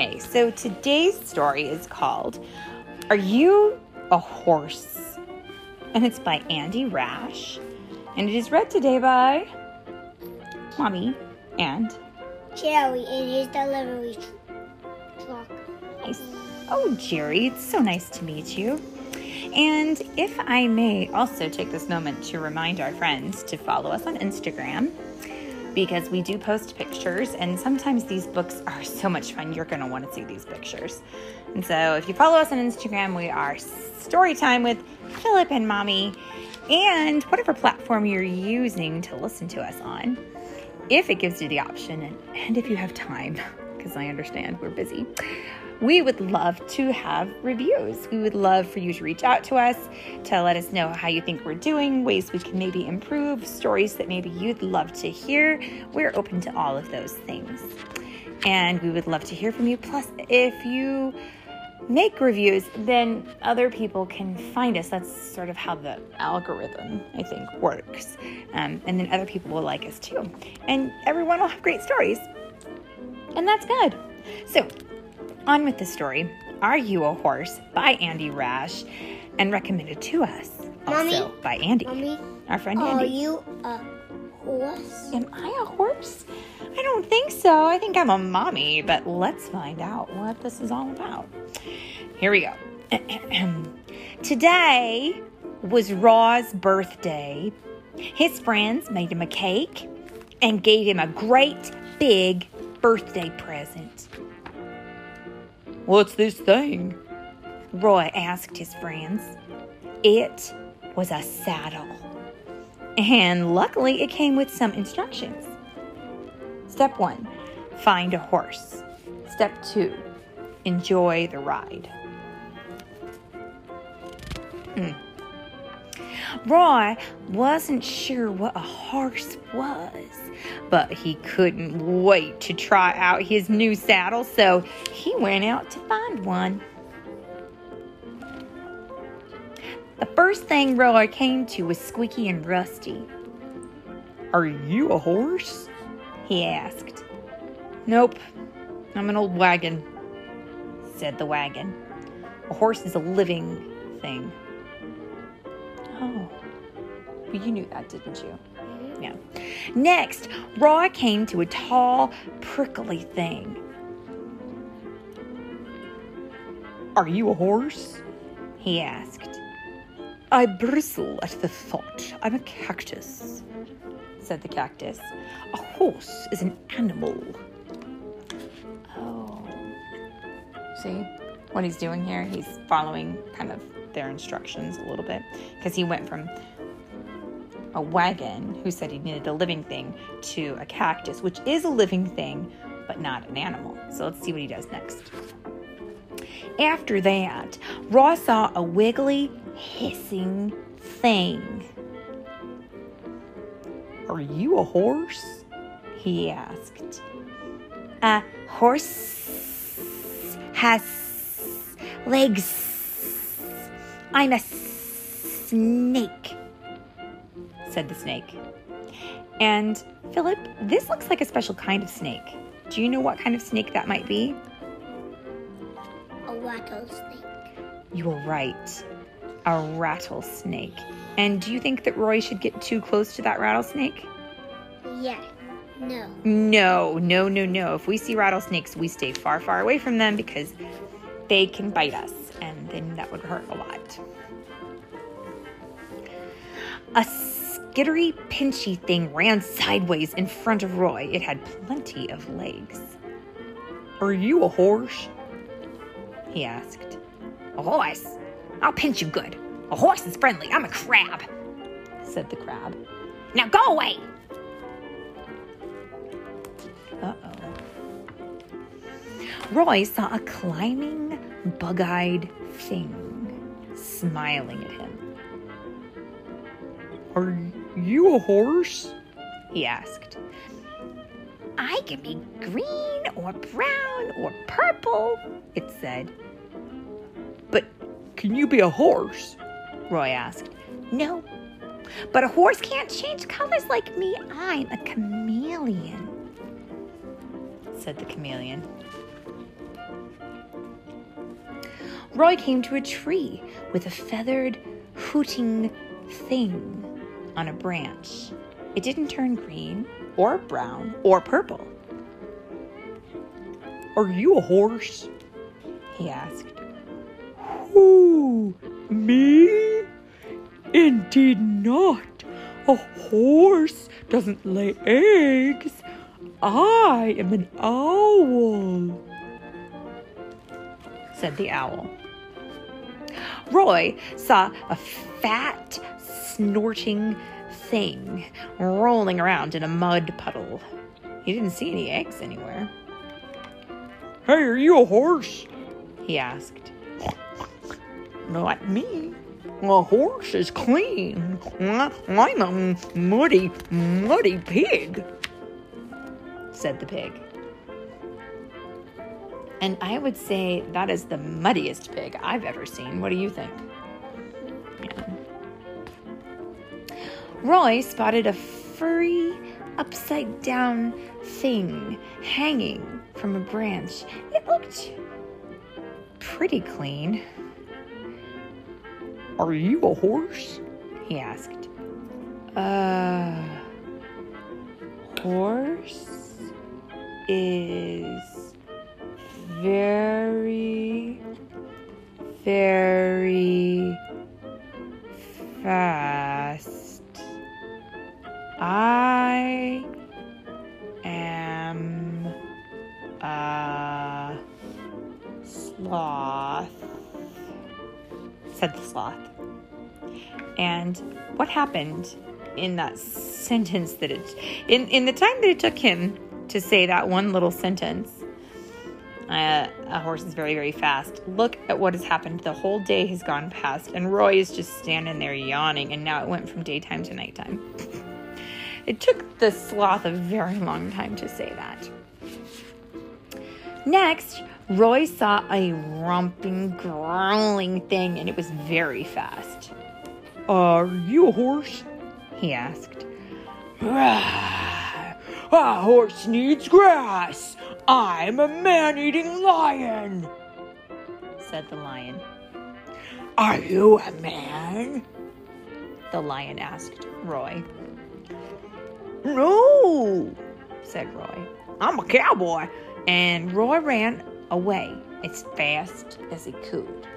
Okay, so today's story is called Are You a Horse? And it's by Andy Rash. And it is read today by Mommy and Jerry in his delivery truck. Nice. Oh, Jerry, it's so nice to meet you. And if I may also take this moment to remind our friends to follow us on Instagram because we do post pictures, and sometimes these books are so much fun, you're going to want to see these pictures. And so if you follow us on Instagram, we are Storytime with Philip and Mommy, and whatever platform you're using to listen to us on, if it gives you the option, and, and if you have time, because I understand we're busy we would love to have reviews. We would love for you to reach out to us to let us know how you think we're doing, ways we can maybe improve, stories that maybe you'd love to hear. We're open to all of those things. And we would love to hear from you. Plus, if you make reviews, then other people can find us. That's sort of how the algorithm, I think, works. Um, and then other people will like us too. And everyone will have great stories. And that's good. So, on with the story Are You a Horse by Andy Rash and recommended to us Mommy? also by Andy, Mommy, our friend Andy. are you a horse? Am I a horse? I don't think so. I think I'm a mommy, but let's find out what this is all about. Here we go. Today was Roy's birthday. His friends made him a cake and gave him a great big birthday present. What's this thing? Roy asked his friends. It was a saddle. And luckily, it came with some instructions. Step one find a horse. Step two enjoy the ride. Hmm. Roy wasn't sure what a horse was, but he couldn't wait to try out his new saddle, so he went out to find one. The first thing Roy came to was Squeaky and Rusty. Are you a horse? he asked. Nope, I'm an old wagon, said the wagon. A horse is a living thing. Oh, well, you knew that, didn't you? Yeah. Next, Roy came to a tall, prickly thing. Are you a horse? he asked. I bristle at the thought. I'm a cactus, said the cactus. A horse is an animal. Oh. See what he's doing here? He's following kind of their instructions a little bit because he went from a wagon who said he needed a living thing to a cactus, which is a living thing but not an animal. So let's see what he does next. After that, Roy saw a wiggly, hissing thing. Are you a horse? he asked. A horse has legs. I'm a snake, said the snake. And Philip, this looks like a special kind of snake. Do you know what kind of snake that might be? A rattlesnake. You were right. A rattlesnake. And do you think that Roy should get too close to that rattlesnake? Yeah. No. No, no, no, no. If we see rattlesnakes, we stay far, far away from them because they can bite us, then that would hurt a lot. A skittery, pinchy thing ran sideways in front of Roy. It had plenty of legs. Are you a horse? He asked. A horse? I'll pinch you good. A horse is friendly. I'm a crab, said the crab. Now go away. Uh oh. Roy saw a climbing, bug eyed thing smiling at him. Are you a horse? he asked. I can be green or brown or purple, it said. But can you be a horse? Roy asked. No, but a horse can't change colors like me. I'm a chameleon, said the chameleon. Roy came to a tree with a feathered, hooting thing on a branch. It didn't turn green or brown or purple. Are you a horse? He asked. Who? Me? Indeed not. A horse doesn't lay eggs. I am an owl, said the owl. Roy saw a fat, snorting thing rolling around in a mud puddle. He didn't see any eggs anywhere. Hey, are you a horse? He asked. Not me. A horse is clean. I'm a muddy, muddy pig, said the pig. And I would say that is the muddiest pig I've ever seen. What do you think? Yeah. Roy spotted a furry, upside down thing hanging from a branch. It looked pretty clean. Are you a horse? He asked. Uh, horse is very, very fast. I am a sloth, said the sloth. And what happened in that sentence that it, in, in the time that it took him to say that one little sentence, uh, a horse is very, very fast. Look at what has happened. The whole day has gone past, and Roy is just standing there yawning, and now it went from daytime to nighttime. it took the sloth a very long time to say that. Next, Roy saw a romping, growling thing, and it was very fast. Are you a horse? He asked. A horse needs grass. I'm a man eating lion, said the lion. Are you a man? The lion asked Roy. No, said Roy. I'm a cowboy. And Roy ran away as fast as he could.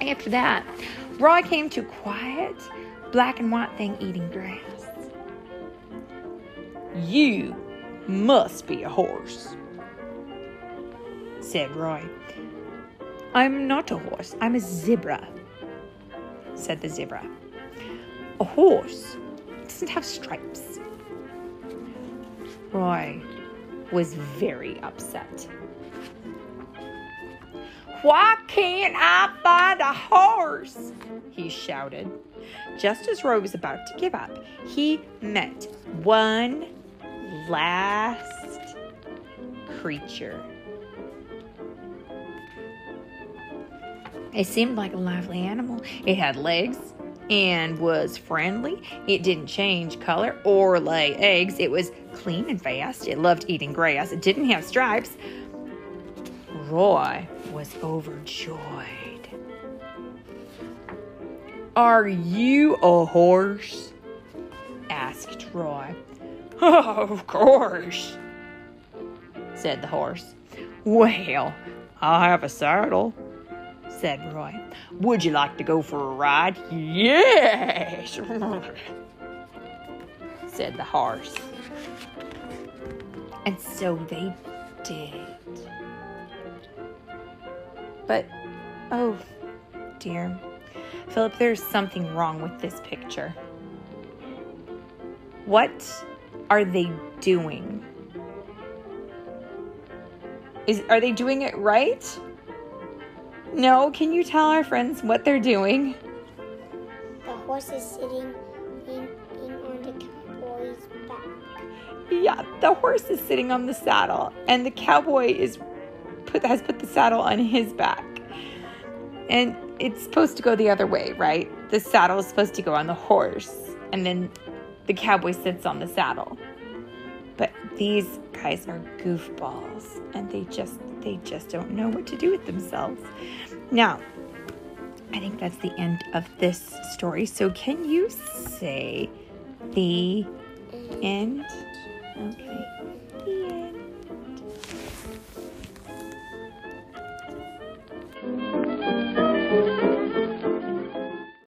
After that, Roy came to a quiet, black and white thing eating grass. You must be a horse, said Roy. I'm not a horse, I'm a zebra, said the zebra. A horse doesn't have stripes. Roy was very upset. Why can't I find a horse? He shouted. Just as Roy was about to give up, he met one last creature. It seemed like a lively animal. It had legs and was friendly. It didn't change color or lay eggs. It was clean and fast. It loved eating grass. It didn't have stripes. Roy was overjoyed. Are you a horse? asked Roy. of course, said the horse. Well, I have a saddle, said Roy. Would you like to go for a ride? Yes, said the horse. And so they did. But, oh dear, Philip, there's something wrong with this picture. What are they doing? Is are they doing it right? No, can you tell our friends what they're doing? The horse is sitting in, in on the cowboy's back. Yeah, the horse is sitting on the saddle, and the cowboy is put has put the saddle on his back. And it's supposed to go the other way, right? The saddle is supposed to go on the horse, and then the cowboy sits on the saddle. But these guys are goofballs and they just they just don't know what to do with themselves. Now, I think that's the end of this story. So can you say the end? Okay.